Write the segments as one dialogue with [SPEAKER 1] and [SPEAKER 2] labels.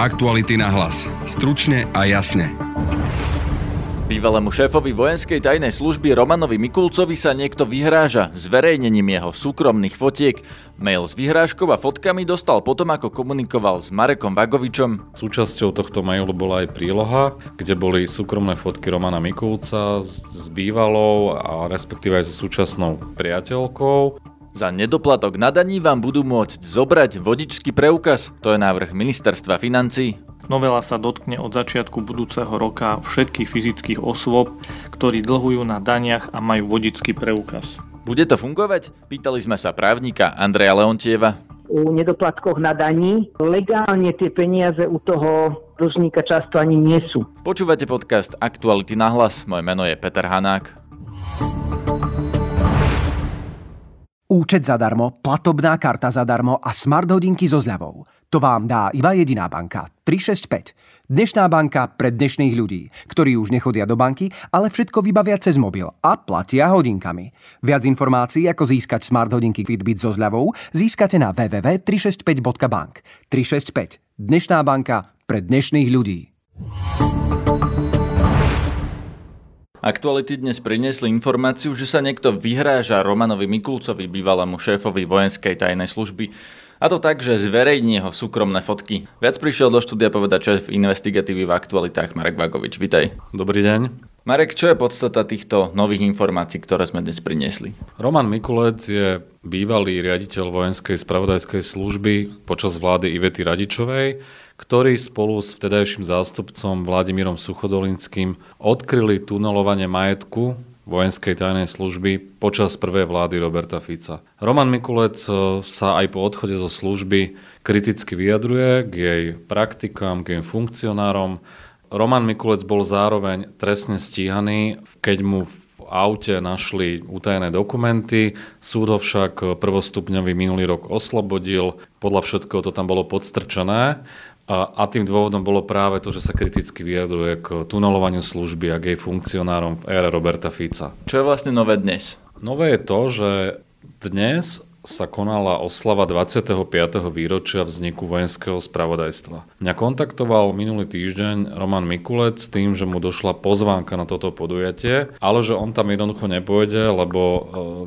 [SPEAKER 1] Aktuality na hlas. Stručne a jasne.
[SPEAKER 2] Bývalému šéfovi vojenskej tajnej služby Romanovi Mikulcovi sa niekto vyhráža zverejnením jeho súkromných fotiek. Mail s vyhrážkou a fotkami dostal potom, ako komunikoval s Marekom Vagovičom.
[SPEAKER 3] Súčasťou tohto mailu bola aj príloha, kde boli súkromné fotky Romana Mikulca s, s bývalou a respektíve aj so súčasnou priateľkou.
[SPEAKER 2] Za nedoplatok na daní vám budú môcť zobrať vodičský preukaz. To je návrh ministerstva financí.
[SPEAKER 4] Novela sa dotkne od začiatku budúceho roka všetkých fyzických osôb, ktorí dlhujú na daniach a majú vodický preukaz.
[SPEAKER 2] Bude to fungovať? Pýtali sme sa právnika Andreja Leontieva.
[SPEAKER 5] U nedoplatkoch na daní legálne tie peniaze u toho dlžníka často ani nie sú.
[SPEAKER 2] Počúvate podcast Aktuality na hlas. Moje meno je Peter Hanák.
[SPEAKER 6] Účet zadarmo, platobná karta zadarmo a smart hodinky so zľavou. To vám dá iba jediná banka. 365. Dnešná banka pre dnešných ľudí, ktorí už nechodia do banky, ale všetko vybavia cez mobil a platia hodinkami. Viac informácií, ako získať smart hodinky Fitbit so zľavou, získate na www.365.bank. 365. Dnešná banka pre dnešných ľudí.
[SPEAKER 2] Aktuality dnes priniesli informáciu, že sa niekto vyhráža Romanovi Mikulcovi, bývalému šéfovi vojenskej tajnej služby. A to tak, že zverejní jeho súkromné fotky. Viac prišiel do štúdia povedať šéf investigatívy v aktualitách Marek Vagovič. Vitaj.
[SPEAKER 3] Dobrý deň.
[SPEAKER 2] Marek, čo je podstata týchto nových informácií, ktoré sme dnes priniesli?
[SPEAKER 3] Roman Mikulec je bývalý riaditeľ vojenskej spravodajskej služby počas vlády Ivety Radičovej ktorí spolu s vtedajším zástupcom Vladimírom Suchodolinským odkryli tunelovanie majetku vojenskej tajnej služby počas prvej vlády Roberta Fica. Roman Mikulec e, sa aj po odchode zo služby kriticky vyjadruje k jej praktikám, k jej funkcionárom. Roman Mikulec bol zároveň trestne stíhaný, keď mu v aute našli utajené dokumenty. Súd ho však prvostupňový minulý rok oslobodil. Podľa všetkého to tam bolo podstrčené. A, tým dôvodom bolo práve to, že sa kriticky vyjadruje k tunelovaniu služby a k jej funkcionárom v ére Roberta Fica.
[SPEAKER 2] Čo je vlastne nové dnes?
[SPEAKER 3] Nové je to, že dnes sa konala oslava 25. výročia vzniku vojenského spravodajstva. Mňa kontaktoval minulý týždeň Roman Mikulec s tým, že mu došla pozvánka na toto podujatie, ale že on tam jednoducho nepôjde, lebo e,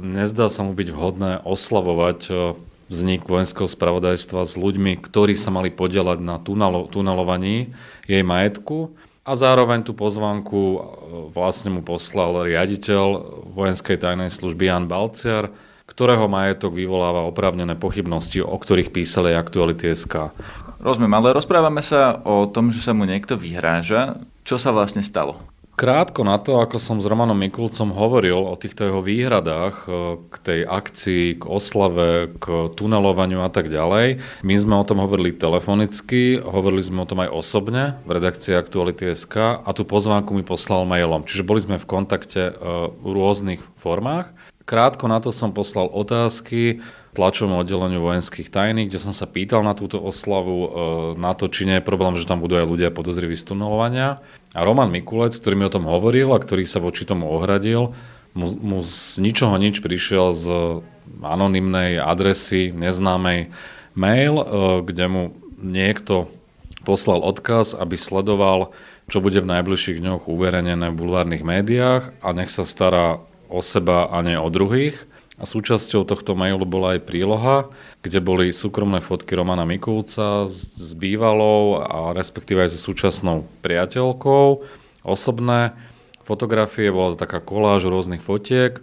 [SPEAKER 3] nezdá sa mu byť vhodné oslavovať e, vznik vojenského spravodajstva s ľuďmi, ktorí sa mali podielať na tunalo, tunelovaní jej majetku. A zároveň tú pozvánku e, vlastne mu poslal riaditeľ vojenskej tajnej služby Jan Balciar, ktorého majetok vyvoláva oprávnené pochybnosti, o ktorých písali aktuality SK.
[SPEAKER 2] Rozumiem, ale rozprávame sa o tom, že sa mu niekto vyhráža. Čo sa vlastne stalo?
[SPEAKER 3] Krátko na to, ako som s Romanom Mikulcom hovoril o týchto jeho výhradách e, k tej akcii, k oslave, k tunelovaniu a tak ďalej, my sme o tom hovorili telefonicky, hovorili sme o tom aj osobne v redakcii Aktuality SK a tú pozvánku mi poslal mailom. Čiže boli sme v kontakte e, v rôznych formách. Krátko na to som poslal otázky, tlačovom oddeleniu vojenských tajní, kde som sa pýtal na túto oslavu, e, na to, či nie je problém, že tam budú aj ľudia podozriví z tunelovania. A Roman Mikulec, ktorý mi o tom hovoril a ktorý sa voči tomu ohradil, mu, mu z ničoho nič prišiel z anonymnej adresy, neznámej mail, e, kde mu niekto poslal odkaz, aby sledoval, čo bude v najbližších dňoch uverejnené v bulvárnych médiách a nech sa stará o seba a nie o druhých. A súčasťou tohto mailu bola aj príloha, kde boli súkromné fotky Romana Mikulca s, s bývalou a respektíve aj so súčasnou priateľkou. Osobné fotografie, bola to taká koláž rôznych fotiek.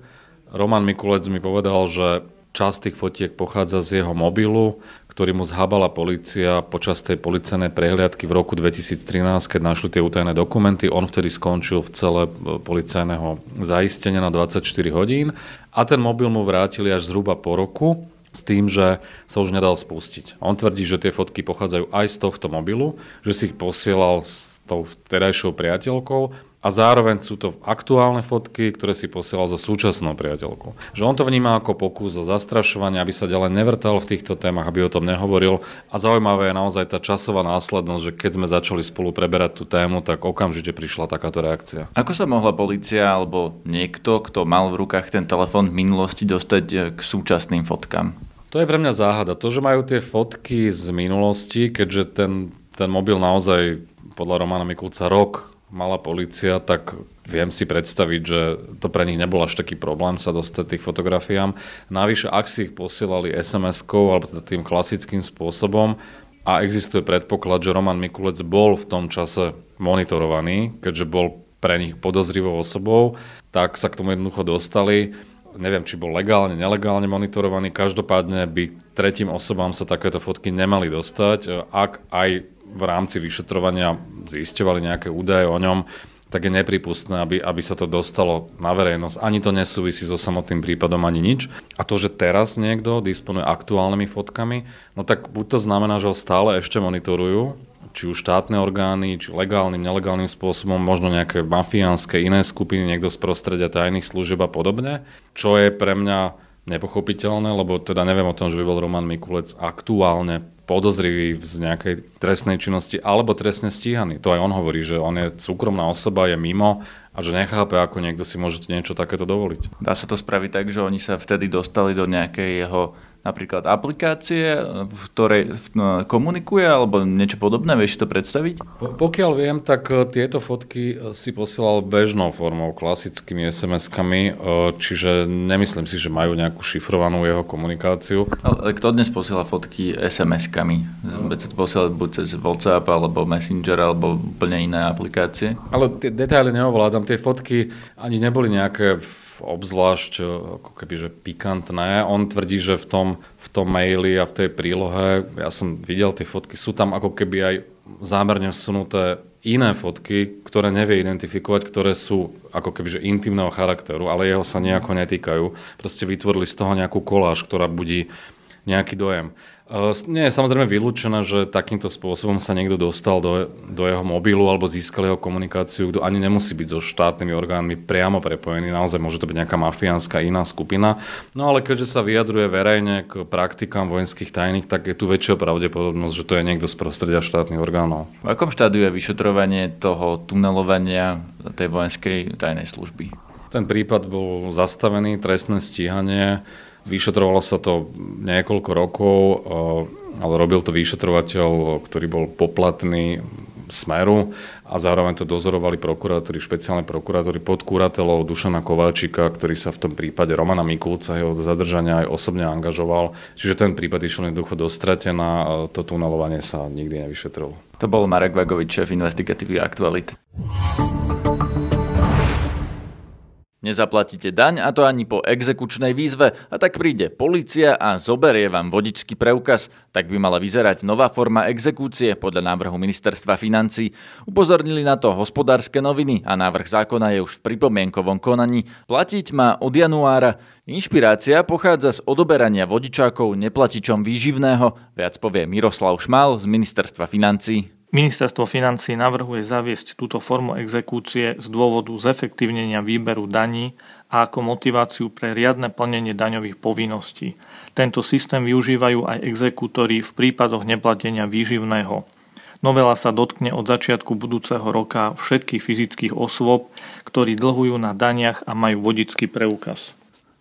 [SPEAKER 3] Roman Mikulec mi povedal, že časť tých fotiek pochádza z jeho mobilu, ktorý mu zhábala policia počas tej policajnej prehliadky v roku 2013, keď našli tie utajené dokumenty. On vtedy skončil v cele e, policajného zaistenia na 24 hodín a ten mobil mu vrátili až zhruba po roku s tým, že sa už nedal spustiť. On tvrdí, že tie fotky pochádzajú aj z tohto mobilu, že si ich posielal s tou vtedajšou priateľkou a zároveň sú to aktuálne fotky, ktoré si posielal so súčasnou priateľkou. Že on to vníma ako pokus o zastrašovanie, aby sa ďalej nevrtal v týchto témach, aby o tom nehovoril. A zaujímavé je naozaj tá časová následnosť, že keď sme začali spolu preberať tú tému, tak okamžite prišla takáto reakcia.
[SPEAKER 2] Ako sa mohla policia alebo niekto, kto mal v rukách ten telefón v minulosti dostať eh, k súčasným fotkám?
[SPEAKER 3] To je pre mňa záhada. To, že majú tie fotky z minulosti, keďže ten ten mobil naozaj podľa Romana Mikulca rok mala policia, tak viem si predstaviť, že to pre nich nebol až taký problém sa dostať tých fotografiám. Navyše, ak si ich posielali SMS-kou alebo teda tým klasickým spôsobom a existuje predpoklad, že Roman Mikulec bol v tom čase monitorovaný, keďže bol pre nich podozrivou osobou, tak sa k tomu jednoducho dostali. Neviem, či bol legálne, nelegálne monitorovaný. Každopádne by tretím osobám sa takéto fotky nemali dostať, ak aj v rámci vyšetrovania zisťovali nejaké údaje o ňom, tak je nepripustné, aby, aby sa to dostalo na verejnosť. Ani to nesúvisí so samotným prípadom, ani nič. A to, že teraz niekto disponuje aktuálnymi fotkami, no tak buď to znamená, že ho stále ešte monitorujú, či už štátne orgány, či legálnym, nelegálnym spôsobom, možno nejaké mafiánske iné skupiny, niekto z prostredia tajných služieb a podobne, čo je pre mňa nepochopiteľné, lebo teda neviem o tom, že by bol Roman Mikulec aktuálne podozrivý z nejakej trestnej činnosti alebo trestne stíhaný. To aj on hovorí, že on je súkromná osoba, je mimo a že nechápe, ako niekto si môže niečo takéto dovoliť.
[SPEAKER 2] Dá sa to spraviť tak, že oni sa vtedy dostali do nejakej jeho napríklad aplikácie, v ktorej no, komunikuje alebo niečo podobné? Vieš to predstaviť?
[SPEAKER 3] Po, pokiaľ viem, tak e, tieto fotky e, si posielal bežnou formou, klasickými SMS-kami, e, čiže nemyslím si, že majú nejakú šifrovanú jeho komunikáciu.
[SPEAKER 2] Ale kto dnes posiela fotky SMS-kami? Posiela buď cez WhatsApp, alebo Messenger, alebo úplne iné aplikácie?
[SPEAKER 3] Ale tie detaily neovládam. Tie fotky ani neboli nejaké obzvlášť e, ako keby, že pikantné. On tvrdí, že v tom, v tom maili a v tej prílohe, ja som videl tie fotky, sú tam ako keby aj zámerne vsunuté iné fotky, ktoré nevie identifikovať, ktoré sú ako keby že intimného charakteru, ale jeho sa nejako netýkajú. Proste vytvorili z toho nejakú koláž, ktorá budí nejaký dojem. Nie je samozrejme vylúčené, že takýmto spôsobom sa niekto dostal do, do jeho mobilu alebo získal jeho komunikáciu, kto ani nemusí byť so štátnymi orgánmi priamo prepojený. Naozaj môže to byť nejaká mafiánska iná skupina. No ale keďže sa vyjadruje verejne k praktikám vojenských tajných, tak je tu väčšia pravdepodobnosť, že to je niekto z prostredia štátnych orgánov.
[SPEAKER 2] V akom štádiu je vyšetrovanie toho tunelovania tej vojenskej tajnej služby?
[SPEAKER 3] Ten prípad bol zastavený, trestné stíhanie Vyšetrovalo sa to niekoľko rokov, eh, ale robil to vyšetrovateľ, ktorý bol poplatný Smeru a zároveň to dozorovali prokurátori, špeciálne prokurátori pod kuratelou Dušana Kováčika, ktorý sa v tom prípade Romana Mikulca jeho zadržania aj osobne angažoval. Čiže ten prípad išiel jednoducho dostratená a to tunelovanie sa nikdy nevyšetrilo.
[SPEAKER 2] To bol Marek Vagovič, šéf investigatívy Aktuality. Nezaplatíte daň a to ani po exekučnej výzve a tak príde policia a zoberie vám vodičský preukaz. Tak by mala vyzerať nová forma exekúcie podľa návrhu ministerstva financí. Upozornili na to hospodárske noviny a návrh zákona je už v pripomienkovom konaní. Platiť má od januára. Inšpirácia pochádza z odoberania vodičákov neplatičom výživného, viac povie Miroslav Šmal z ministerstva financí.
[SPEAKER 4] Ministerstvo financí navrhuje zaviesť túto formu exekúcie z dôvodu zefektívnenia výberu daní a ako motiváciu pre riadne plnenie daňových povinností. Tento systém využívajú aj exekútori v prípadoch neplatenia výživného. Novela sa dotkne od začiatku budúceho roka všetkých fyzických osôb, ktorí dlhujú na daniach a majú vodický preukaz.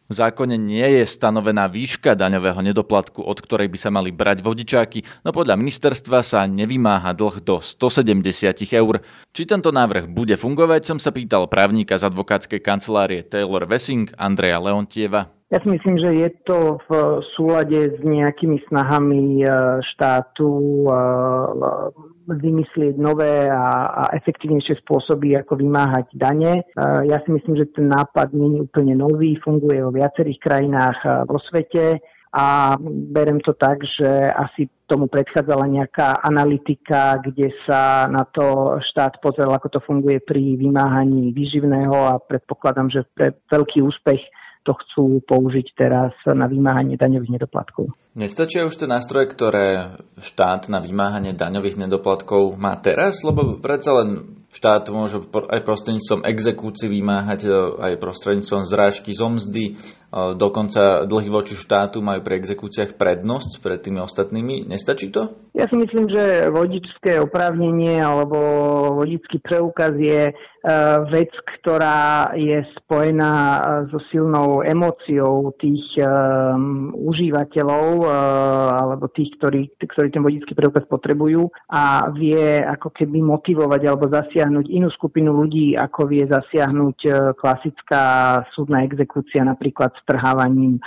[SPEAKER 2] V zákone nie je stanovená výška daňového nedoplatku, od ktorej by sa mali brať vodičáky, no podľa ministerstva sa nevymáha dlh do 170 eur. Či tento návrh bude fungovať, som sa pýtal právnika z advokátskej kancelárie Taylor Wessing Andreja Leontieva.
[SPEAKER 5] Ja si myslím, že je to v súlade s nejakými snahami e, štátu e, vymyslieť nové a, a efektívnejšie spôsoby, ako vymáhať dane. E, ja si myslím, že ten nápad nie je úplne nový, funguje vo viacerých krajinách vo svete a berem to tak, že asi tomu predchádzala nejaká analytika, kde sa na to štát pozrel, ako to funguje pri vymáhaní výživného a predpokladám, že pre veľký úspech to chcú použiť teraz na vymáhanie daňových nedoplatkov.
[SPEAKER 2] Nestačia už tie nástroje, ktoré štát na vymáhanie daňových nedoplatkov má teraz? Lebo predsa len štát môže aj prostredníctvom exekúcií vymáhať, e, aj prostredníctvom zrážky z omzdy dokonca dlhy voči štátu majú pri exekúciách prednosť pred tými ostatnými. Nestačí to?
[SPEAKER 5] Ja si myslím, že vodičské oprávnenie alebo vodický preukaz je e, vec, ktorá je spojená e, so silnou emóciou tých užívateľov alebo tých, ktorí, ktorí ten vodický preukaz potrebujú a vie ako keby motivovať alebo zasiahnuť inú skupinu ľudí, ako vie zasiahnuť klasická súdna exekúcia napríklad strhávaním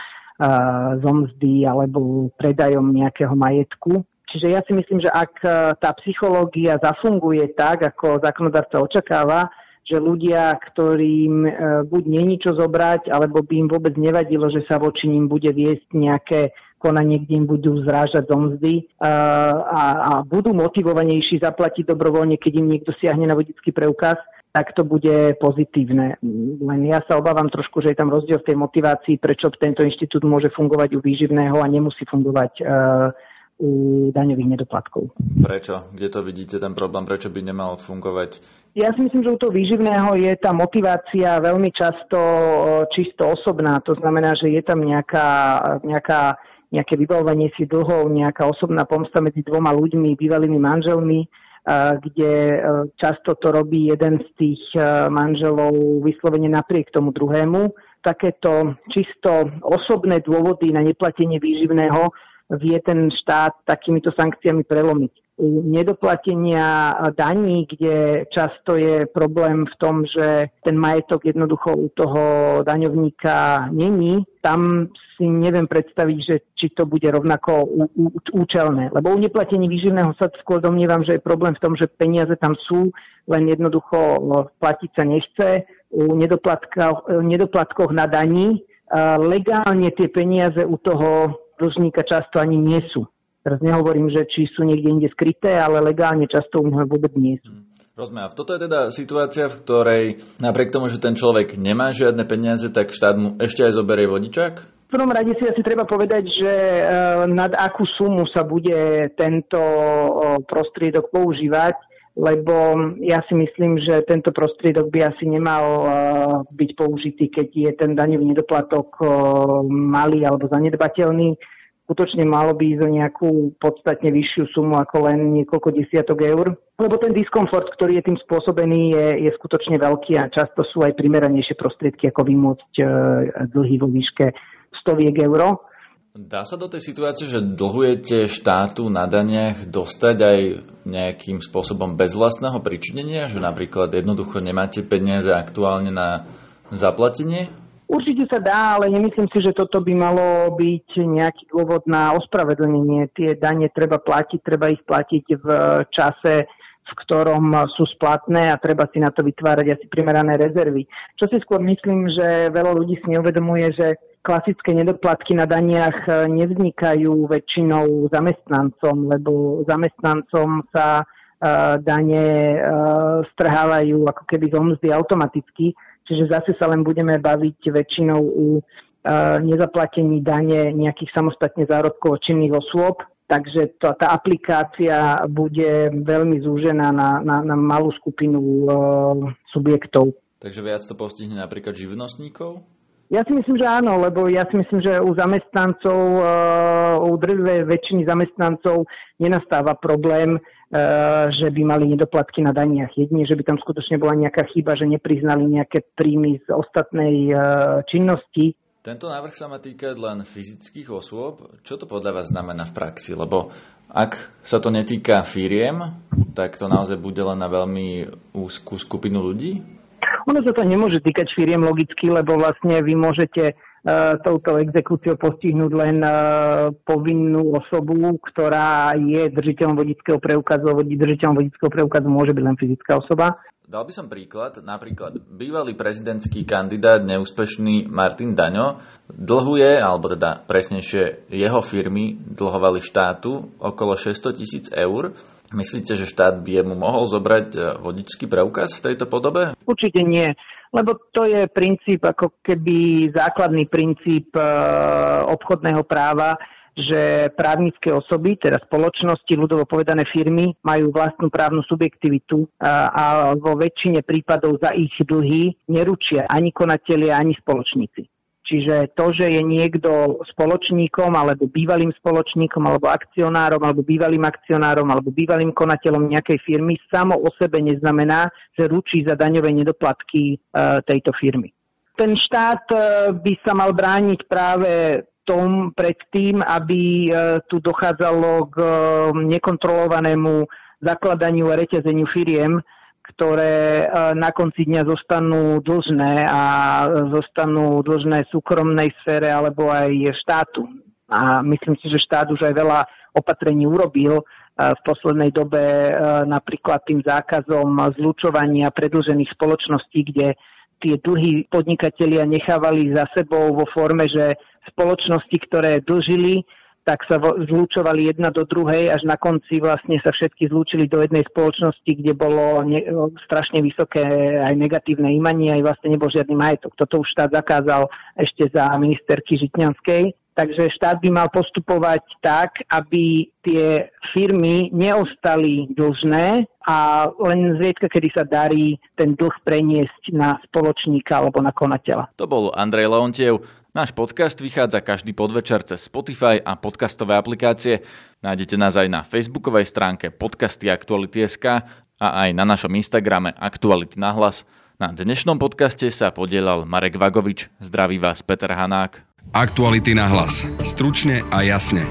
[SPEAKER 5] z mzdy alebo predajom nejakého majetku. Čiže ja si myslím, že ak tá psychológia zafunguje tak, ako zákonodárca očakáva, že ľudia, ktorým e, buď není čo zobrať, alebo by im vôbec nevadilo, že sa voči ním bude viesť nejaké konanie, kde im budú zrážať do mzdy a, a, a budú motivovanejší zaplatiť dobrovoľne, keď im niekto siahne na vodický preukaz, tak to bude pozitívne. Len ja sa obávam trošku, že je tam rozdiel v tej motivácii, prečo tento inštitút môže fungovať u výživného a nemusí fungovať uh, daňových nedoplatkov.
[SPEAKER 2] Prečo? Kde to vidíte ten problém? Prečo by nemal fungovať?
[SPEAKER 5] Ja si myslím, že u toho výživného je tá motivácia veľmi často čisto osobná. To znamená, že je tam nejaká, nejaká, nejaké vybavovanie si dlhov, nejaká osobná pomsta medzi dvoma ľuďmi, bývalými manželmi, kde e, často to robí jeden z tých e, manželov vyslovene napriek tomu druhému. Takéto čisto osobné dôvody na neplatenie výživného vie ten štát takýmito sankciami prelomiť. Nedoplatenia daní, kde často je problém v tom, že ten majetok jednoducho u toho daňovníka není, tam si neviem predstaviť, že či to bude rovnako ú, ú, účelné. Lebo u neplatení výživného sa skôr domnievam, že je problém v tom, že peniaze tam sú, len jednoducho platiť sa nechce. U nedoplatkoch, nedoplatkoch na daní legálne tie peniaze u toho dlžníka často ani nie sú. Teraz nehovorím, že či sú niekde inde skryté, ale legálne často u neho vôbec nie sú. Hmm.
[SPEAKER 2] Rozumiem. Toto je teda situácia, v ktorej napriek tomu, že ten človek nemá žiadne peniaze, tak štát mu ešte aj zoberie vodičák?
[SPEAKER 5] V prvom rade si asi treba povedať, že e, nad akú sumu sa bude tento prostriedok používať, lebo ja si myslím, že tento prostriedok by asi nemal e, byť použitý, keď je ten daňový nedoplatok malý alebo zanedbateľný skutočne malo by ísť o nejakú podstatne vyššiu sumu ako len niekoľko desiatok eur. Lebo ten diskomfort, ktorý je tým spôsobený, je, je skutočne veľký a často sú aj primeranejšie prostriedky, ako vymôcť e, dlhy vo výške stoviek eur.
[SPEAKER 2] Dá sa do tej situácie, že dlhujete štátu na daniach dostať aj nejakým spôsobom bez vlastného pričinenia, že napríklad jednoducho nemáte peniaze aktuálne na zaplatenie?
[SPEAKER 5] Určite sa dá, ale nemyslím si, že toto by malo byť nejaký dôvod na ospravedlnenie. Tie dane treba platiť, treba ich platiť v čase, v ktorom sú splatné a treba si na to vytvárať asi primerané rezervy. Čo si skôr myslím, že veľa ľudí si neuvedomuje, že klasické nedoplatky na daniach nevznikajú väčšinou zamestnancom, lebo zamestnancom sa uh, dane uh, strhávajú ako keby z mzdy automaticky Čiže zase sa len budeme baviť väčšinou u e, nezaplatení dane nejakých samostatne zárobkovo činných osôb, takže to, tá aplikácia bude veľmi zúžená na, na, na malú skupinu subjektov.
[SPEAKER 2] Takže viac to postihne napríklad živnostníkov?
[SPEAKER 5] Ja si myslím, že áno, lebo ja si myslím, že u zamestnancov, uh, u drvej väčšiny zamestnancov nenastáva problém Eh, že by mali nedoplatky na daniach. Jedine, že by tam skutočne bola nejaká chyba, že nepriznali nejaké príjmy z ostatnej eh, činnosti.
[SPEAKER 2] Tento návrh sa má týkať len fyzických osôb. Čo to podľa vás znamená v praxi? Lebo ak sa to netýka firiem, tak to naozaj bude len na veľmi úzkú skupinu ľudí?
[SPEAKER 5] Ono sa to nemôže týkať firiem logicky, lebo vlastne vy môžete E, touto exekúciou postihnúť len e, povinnú osobu, ktorá je držiteľom vodického preukazu, a držiteľom vodického preukazu môže byť len fyzická osoba.
[SPEAKER 2] Dal by som príklad, napríklad bývalý prezidentský kandidát, neúspešný Martin Daňo, dlhuje, alebo teda presnejšie jeho firmy dlhovali štátu okolo 600 tisíc eur. Myslíte, že štát by mu mohol zobrať e, vodičský preukaz v tejto podobe?
[SPEAKER 5] Určite nie lebo to je princíp, ako keby základný princíp e, obchodného práva, že právnické osoby, teda spoločnosti, ľudovo povedané firmy, majú vlastnú právnu subjektivitu a, a vo väčšine prípadov za ich dlhy neručia ani konatelia, ani spoločníci. Čiže to, že je niekto spoločníkom alebo bývalým spoločníkom alebo akcionárom alebo bývalým akcionárom alebo bývalým konateľom nejakej firmy samo o sebe neznamená, že ručí za daňové nedoplatky e, tejto firmy. Ten štát e, by sa mal brániť práve tom pred tým, aby e, tu dochádzalo k nekontrolovanému zakladaniu a reťazeniu firiem, ktoré e, na konci dňa zostanú dlžné a zostanú dlžné súkromnej sfére alebo aj štátu. A myslím si, že štát už aj veľa opatrení urobil e, v poslednej dobe e, napríklad tým zákazom zlučovania predlžených spoločností, kde tie dlhy podnikatelia nechávali za sebou vo forme, že spoločnosti, ktoré dlžili, tak sa zlúčovali jedna do druhej, až na konci vlastne sa všetky zlúčili do jednej spoločnosti, kde bolo ne, strašne vysoké aj negatívne imanie, aj vlastne nebol žiadny majetok. Toto už štát zakázal ešte za ministerky Žitňanskej. Takže štát by mal postupovať tak, aby tie firmy neostali dlžné a len zriedka, kedy sa darí ten dlh preniesť na spoločníka alebo na konateľa.
[SPEAKER 2] To bol Andrej Leontiev. Náš podcast vychádza každý podvečer cez Spotify a podcastové aplikácie. Nájdete nás aj na facebookovej stránke podcasty Aktuality.sk a aj na našom Instagrame Aktuality na hlas. Na dnešnom podcaste sa podielal Marek Vagovič. Zdraví vás Peter Hanák.
[SPEAKER 1] Aktuality na hlas. Stručne a jasne.